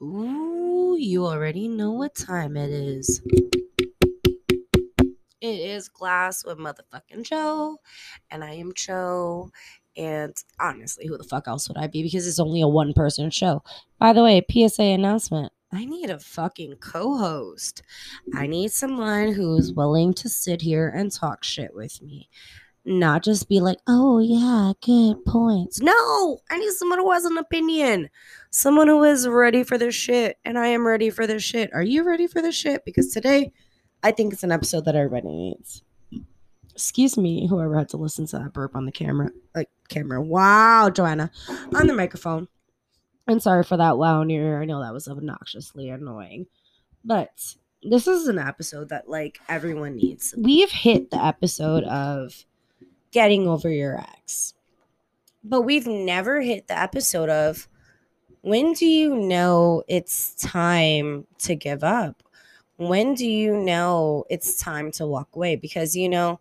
Ooh, you already know what time it is. It is Glass with motherfucking Joe, and I am Joe. And honestly, who the fuck else would I be? Because it's only a one person show. By the way, PSA announcement I need a fucking co host. I need someone who's willing to sit here and talk shit with me. Not just be like, oh, yeah, good points. No, I need someone who has an opinion. Someone who is ready for this shit. And I am ready for this shit. Are you ready for this shit? Because today, I think it's an episode that everybody needs. Excuse me, whoever had to listen to that burp on the camera. Like, camera. Wow, Joanna. On the microphone. And sorry for that wow near. I know that was obnoxiously annoying. But this is an episode that, like, everyone needs. We've hit the episode of getting over your ex. But we've never hit the episode of when do you know it's time to give up? When do you know it's time to walk away? Because, you know,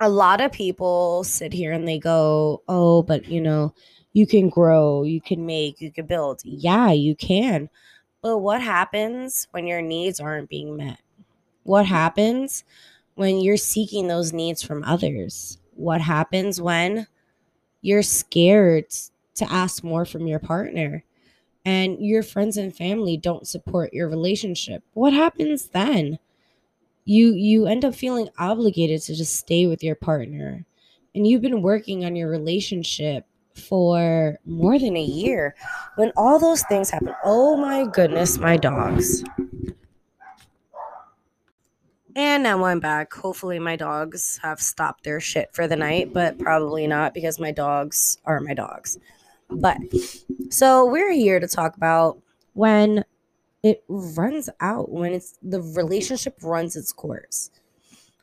a lot of people sit here and they go, oh, but, you know, you can grow, you can make, you can build. Yeah, you can. But what happens when your needs aren't being met? What happens when you're seeking those needs from others? What happens when you're scared to ask more from your partner and your friends and family don't support your relationship? What happens then? You you end up feeling obligated to just stay with your partner. And you've been working on your relationship for more than a year. When all those things happen, oh my goodness, my dogs. And now I'm back. Hopefully, my dogs have stopped their shit for the night, but probably not because my dogs are my dogs. But so we're here to talk about when it runs out, when it's the relationship runs its course.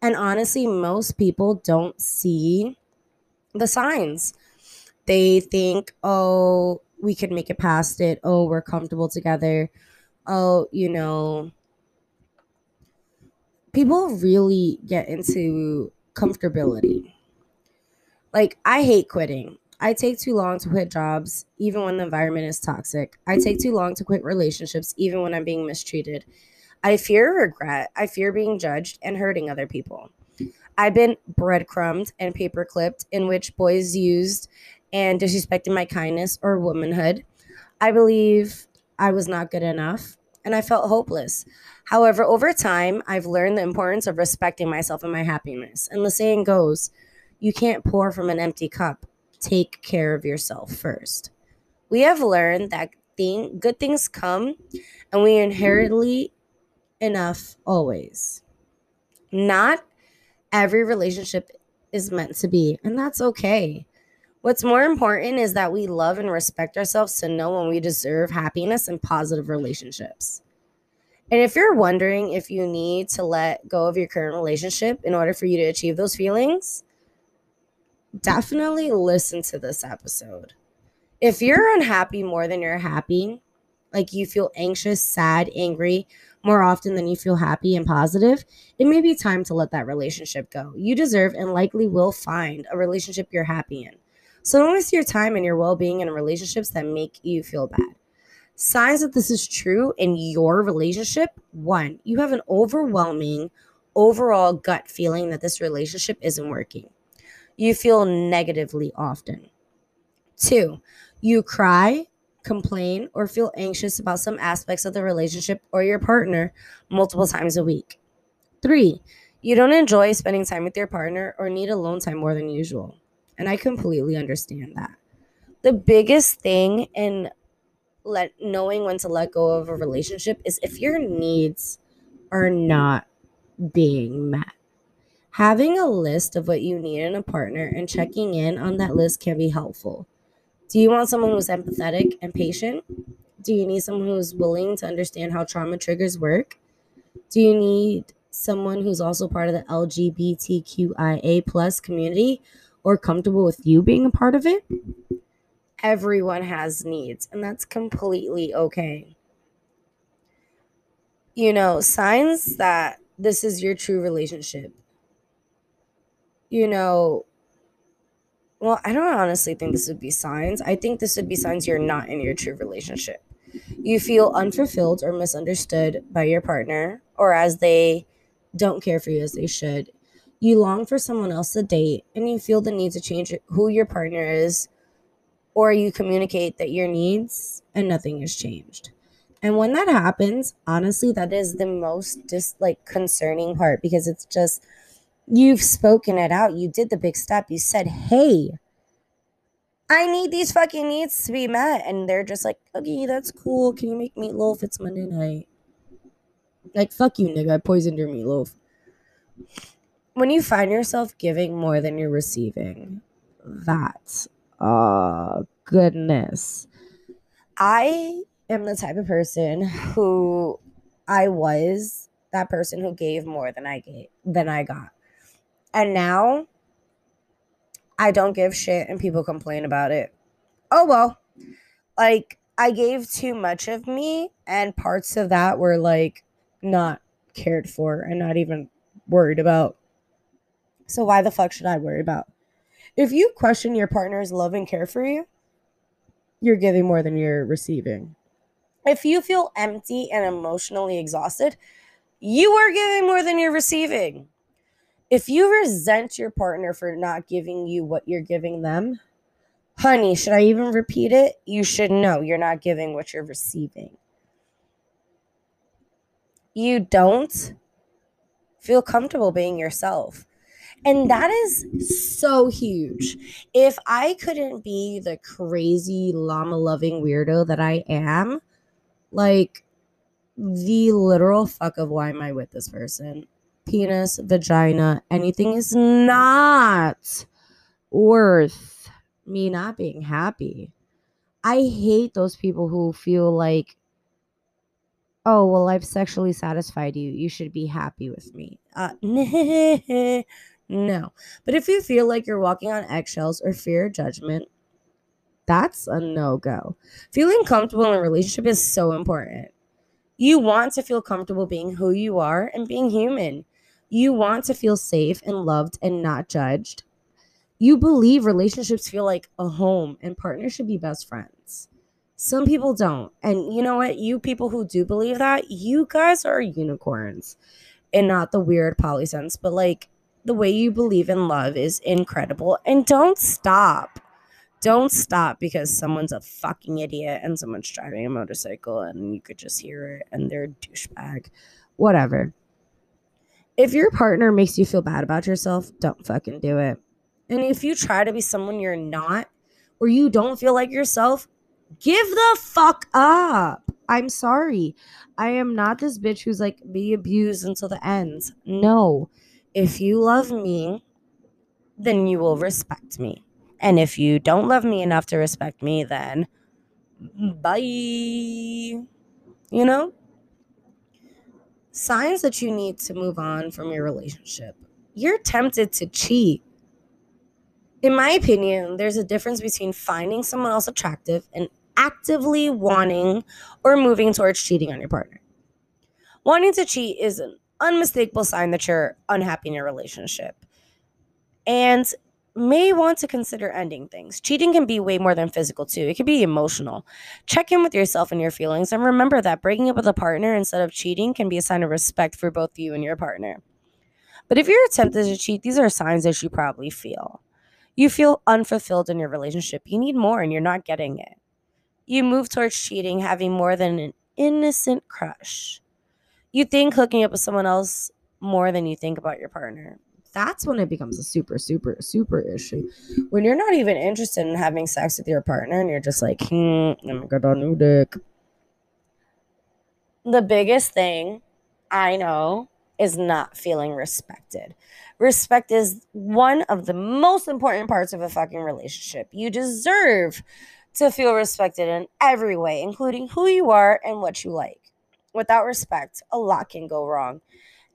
And honestly, most people don't see the signs. They think, oh, we can make it past it. Oh, we're comfortable together. Oh, you know, people really get into comfortability. Like, I hate quitting. I take too long to quit jobs, even when the environment is toxic. I take too long to quit relationships, even when I'm being mistreated. I fear regret. I fear being judged and hurting other people. I've been breadcrumbed and paper clipped, in which boys used and disrespected my kindness or womanhood. I believe I was not good enough and I felt hopeless. However, over time, I've learned the importance of respecting myself and my happiness. And the saying goes, you can't pour from an empty cup. Take care of yourself first. We have learned that thing, good things come and we inherently enough always. Not every relationship is meant to be, and that's okay. What's more important is that we love and respect ourselves to know when we deserve happiness and positive relationships. And if you're wondering if you need to let go of your current relationship in order for you to achieve those feelings, definitely listen to this episode. If you're unhappy more than you're happy, like you feel anxious, sad, angry more often than you feel happy and positive, it may be time to let that relationship go. You deserve and likely will find a relationship you're happy in. So don't waste your time and your well being in relationships that make you feel bad. Signs that this is true in your relationship one, you have an overwhelming overall gut feeling that this relationship isn't working. You feel negatively often. Two, you cry, complain, or feel anxious about some aspects of the relationship or your partner multiple times a week. Three, you don't enjoy spending time with your partner or need alone time more than usual. And I completely understand that. The biggest thing in let knowing when to let go of a relationship is if your needs are not being met. Having a list of what you need in a partner and checking in on that list can be helpful. Do you want someone who's empathetic and patient? Do you need someone who's willing to understand how trauma triggers work? Do you need someone who's also part of the LGBTQIA plus community or comfortable with you being a part of it, everyone has needs, and that's completely okay. You know, signs that this is your true relationship. You know, well, I don't honestly think this would be signs. I think this would be signs you're not in your true relationship. You feel unfulfilled or misunderstood by your partner, or as they don't care for you as they should. You long for someone else to date, and you feel the need to change who your partner is, or you communicate that your needs and nothing has changed. And when that happens, honestly, that is the most just like concerning part because it's just you've spoken it out. You did the big step. You said, "Hey, I need these fucking needs to be met," and they're just like, "Okay, that's cool. Can you make meatloaf? It's Monday night." Like, fuck you, nigga. I poisoned your meatloaf. When you find yourself giving more than you're receiving, that, oh, goodness. I am the type of person who I was that person who gave more than I gave than I got. And now I don't give shit and people complain about it. Oh well. Like I gave too much of me and parts of that were like not cared for and not even worried about. So why the fuck should I worry about? If you question your partner's love and care for you, you're giving more than you're receiving. If you feel empty and emotionally exhausted, you are giving more than you're receiving. If you resent your partner for not giving you what you're giving them, honey, should I even repeat it? You should know you're not giving what you're receiving. You don't feel comfortable being yourself. And that is so huge. If I couldn't be the crazy llama loving weirdo that I am, like the literal fuck of why am I with this person? Penis, vagina, anything is not worth me not being happy. I hate those people who feel like, oh, well, I've sexually satisfied you. You should be happy with me. Uh, no. But if you feel like you're walking on eggshells or fear judgment, that's a no go. Feeling comfortable in a relationship is so important. You want to feel comfortable being who you are and being human. You want to feel safe and loved and not judged. You believe relationships feel like a home and partners should be best friends. Some people don't. And you know what? You people who do believe that, you guys are unicorns and not the weird poly sense, but like the way you believe in love is incredible. And don't stop don't stop because someone's a fucking idiot and someone's driving a motorcycle and you could just hear it and they're a douchebag. Whatever. If your partner makes you feel bad about yourself, don't fucking do it. And if you try to be someone you're not or you don't feel like yourself, give the fuck up. I'm sorry. I am not this bitch who's like be abused until the end. No. If you love me, then you will respect me. And if you don't love me enough to respect me, then bye. You know? Signs that you need to move on from your relationship. You're tempted to cheat. In my opinion, there's a difference between finding someone else attractive and actively wanting or moving towards cheating on your partner. Wanting to cheat is an unmistakable sign that you're unhappy in your relationship. And may want to consider ending things. Cheating can be way more than physical, too. It can be emotional. Check in with yourself and your feelings, and remember that breaking up with a partner instead of cheating can be a sign of respect for both you and your partner. But if you're tempted to cheat, these are signs that you probably feel. You feel unfulfilled in your relationship. You need more and you're not getting it. You move towards cheating having more than an innocent crush. You think hooking up with someone else more than you think about your partner that's when it becomes a super, super, super issue. When you're not even interested in having sex with your partner and you're just like, hmm, I'm gonna a new dick. The biggest thing I know is not feeling respected. Respect is one of the most important parts of a fucking relationship. You deserve to feel respected in every way, including who you are and what you like. Without respect, a lot can go wrong.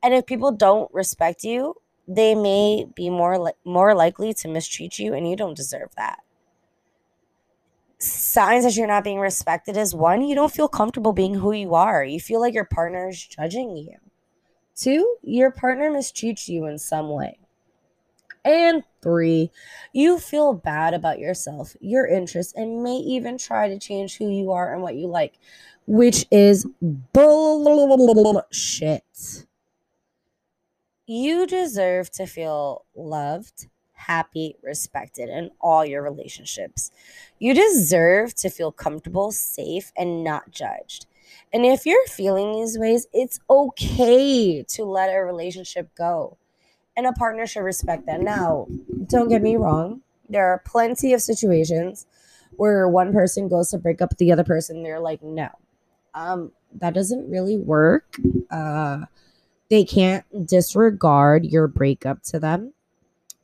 And if people don't respect you, they may be more li- more likely to mistreat you and you don't deserve that. Signs that you're not being respected is one you don't feel comfortable being who you are. You feel like your partner is judging you. Two your partner mistreats you in some way And three, you feel bad about yourself, your interests, and may even try to change who you are and what you like, which is bullshit. You deserve to feel loved, happy, respected in all your relationships. You deserve to feel comfortable, safe, and not judged. And if you're feeling these ways, it's okay to let a relationship go and a partner should respect that. Now, don't get me wrong, there are plenty of situations where one person goes to break up with the other person, they're like, no, um, that doesn't really work. Uh, they can't disregard your breakup to them.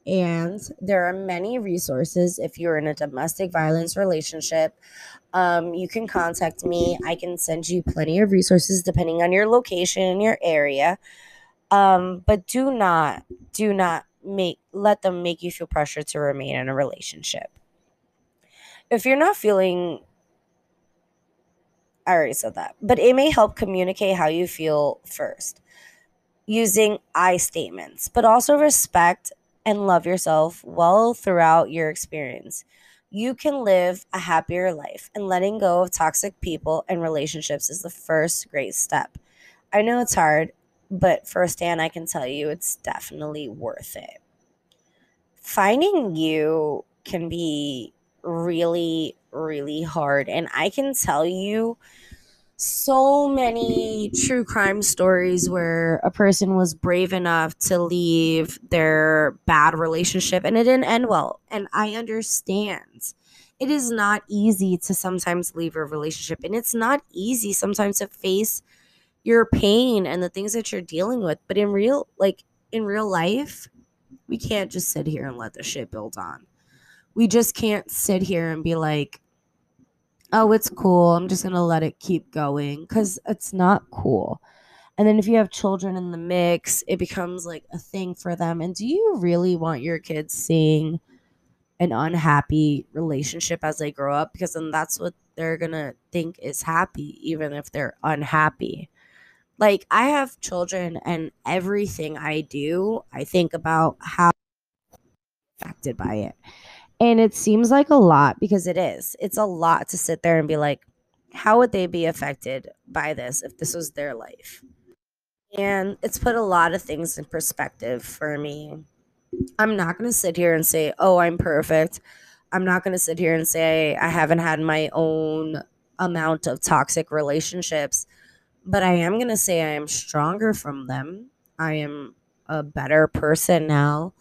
And there are many resources if you're in a domestic violence relationship. Um, you can contact me. I can send you plenty of resources depending on your location and your area. Um, but do not, do not make let them make you feel pressure to remain in a relationship. If you're not feeling I already said that, but it may help communicate how you feel first using I statements, but also respect and love yourself well throughout your experience. You can live a happier life, and letting go of toxic people and relationships is the first great step. I know it's hard, but firsthand, I can tell you it's definitely worth it. Finding you can be really, really hard. And I can tell you so many true crime stories where a person was brave enough to leave their bad relationship and it didn't end well. And I understand. It is not easy to sometimes leave a relationship, and it's not easy sometimes to face your pain and the things that you're dealing with. But in real, like in real life, we can't just sit here and let the shit build on. We just can't sit here and be like, oh, it's cool. I'm just going to let it keep going because it's not cool. And then if you have children in the mix, it becomes like a thing for them. And do you really want your kids seeing an unhappy relationship as they grow up? Because then that's what they're going to think is happy, even if they're unhappy like I have children and everything I do, I think about how affected by it. And it seems like a lot because it is. It's a lot to sit there and be like, how would they be affected by this if this was their life? And it's put a lot of things in perspective for me. I'm not going to sit here and say, oh, I'm perfect. I'm not going to sit here and say I haven't had my own amount of toxic relationships but I am going to say I am stronger from them. I am a better person now.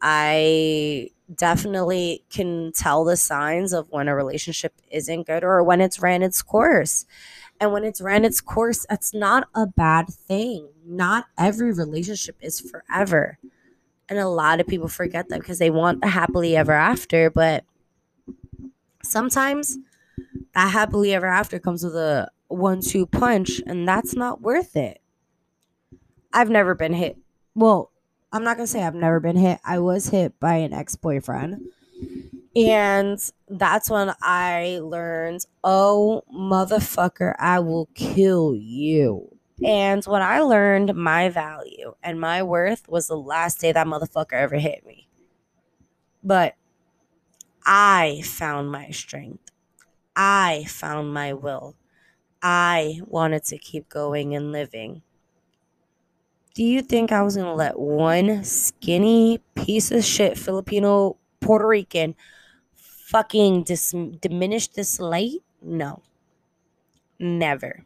I definitely can tell the signs of when a relationship isn't good or when it's ran its course. And when it's ran its course, that's not a bad thing. Not every relationship is forever. And a lot of people forget that because they want the happily ever after. But sometimes that happily ever after comes with a one two punch, and that's not worth it. I've never been hit. Well, I'm not gonna say I've never been hit. I was hit by an ex boyfriend. And that's when I learned, oh, motherfucker, I will kill you. And when I learned my value and my worth was the last day that motherfucker ever hit me. But I found my strength. I found my will. I wanted to keep going and living. Do you think I was going to let one skinny piece of shit Filipino Puerto Rican fucking dis- diminish this light? No. Never.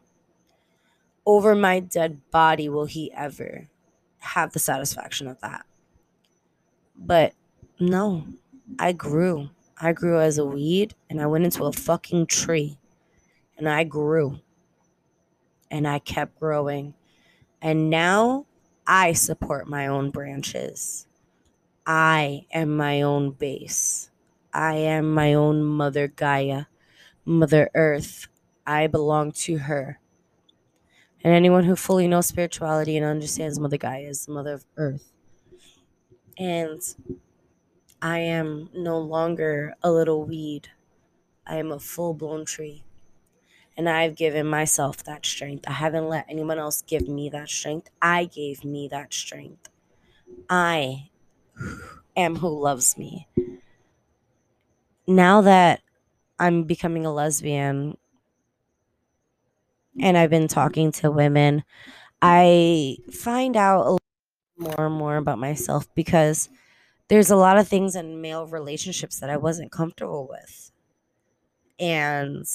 Over my dead body will he ever have the satisfaction of that. But no, I grew. I grew as a weed and I went into a fucking tree and I grew and I kept growing. And now I support my own branches. I am my own base. I am my own Mother Gaia, Mother Earth. I belong to her. And anyone who fully knows spirituality and understands Mother Gaia is the Mother of Earth. And I am no longer a little weed. I am a full blown tree. And I've given myself that strength. I haven't let anyone else give me that strength. I gave me that strength. I am who loves me. Now that I'm becoming a lesbian and I've been talking to women, I find out more and more about myself because there's a lot of things in male relationships that I wasn't comfortable with. And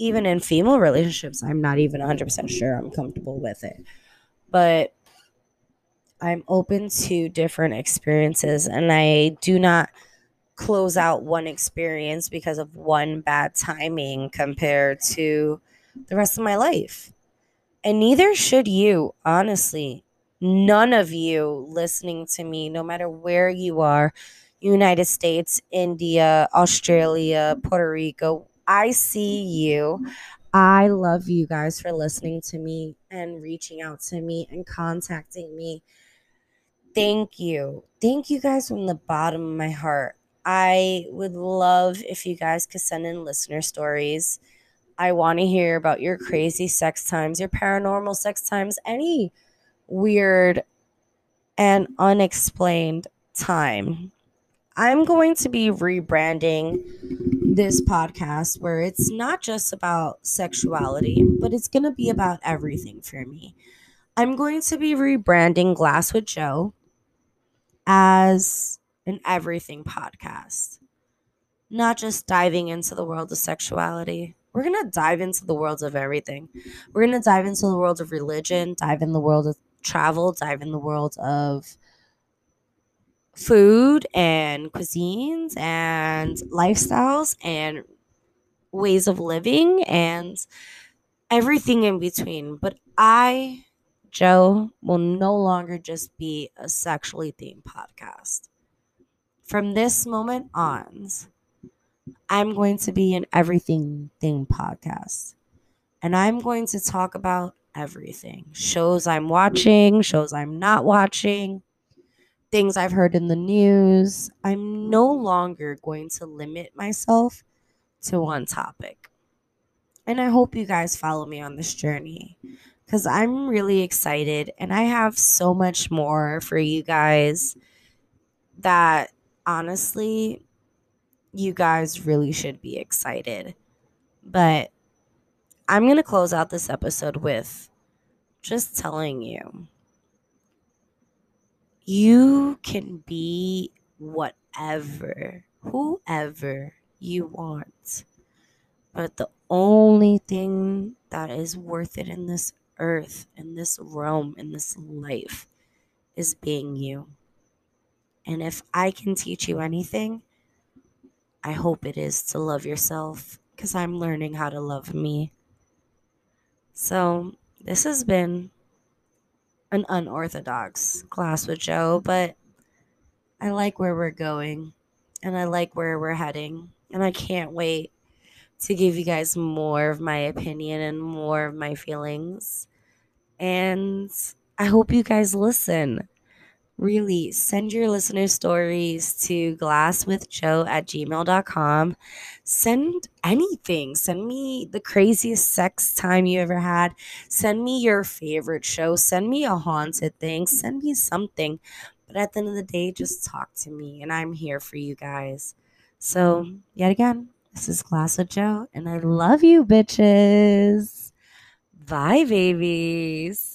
even in female relationships, I'm not even 100% sure I'm comfortable with it. But I'm open to different experiences and I do not close out one experience because of one bad timing compared to the rest of my life. And neither should you, honestly. None of you listening to me, no matter where you are United States, India, Australia, Puerto Rico I see you. I love you guys for listening to me and reaching out to me and contacting me. Thank you. Thank you guys from the bottom of my heart. I would love if you guys could send in listener stories. I want to hear about your crazy sex times, your paranormal sex times, any weird and unexplained time. I'm going to be rebranding this podcast where it's not just about sexuality, but it's going to be about everything for me. I'm going to be rebranding Glass with Joe as an everything podcast, not just diving into the world of sexuality. We're going to dive into the worlds of everything. We're going to dive into the world of religion, dive in the world of travel, dive in the world of food and cuisines and lifestyles and ways of living and everything in between. But I, Joe, will no longer just be a sexually themed podcast. From this moment on, I'm going to be an everything themed podcast. And I'm going to talk about everything shows I'm watching, shows I'm not watching things I've heard in the news. I'm no longer going to limit myself to one topic. And I hope you guys follow me on this journey because I'm really excited and I have so much more for you guys that honestly, you guys really should be excited. But I'm going to close out this episode with just telling you you can be whatever, whoever you want. But the only thing that is worth it in this earth, in this realm, in this life is being you. And if I can teach you anything, I hope it is to love yourself because I'm learning how to love me. So, this has been an unorthodox Glass with Joe, but I like where we're going and I like where we're heading. And I can't wait to give you guys more of my opinion and more of my feelings. And I hope you guys listen really send your listener stories to glasswithjoe at gmail.com send anything. Send me the craziest sex time you ever had. Send me your favorite show. Send me a haunted thing. Send me something. But at the end of the day just talk to me and i'm here for you guys. So yet again this is glass with joe and i love you bitches. Bye babies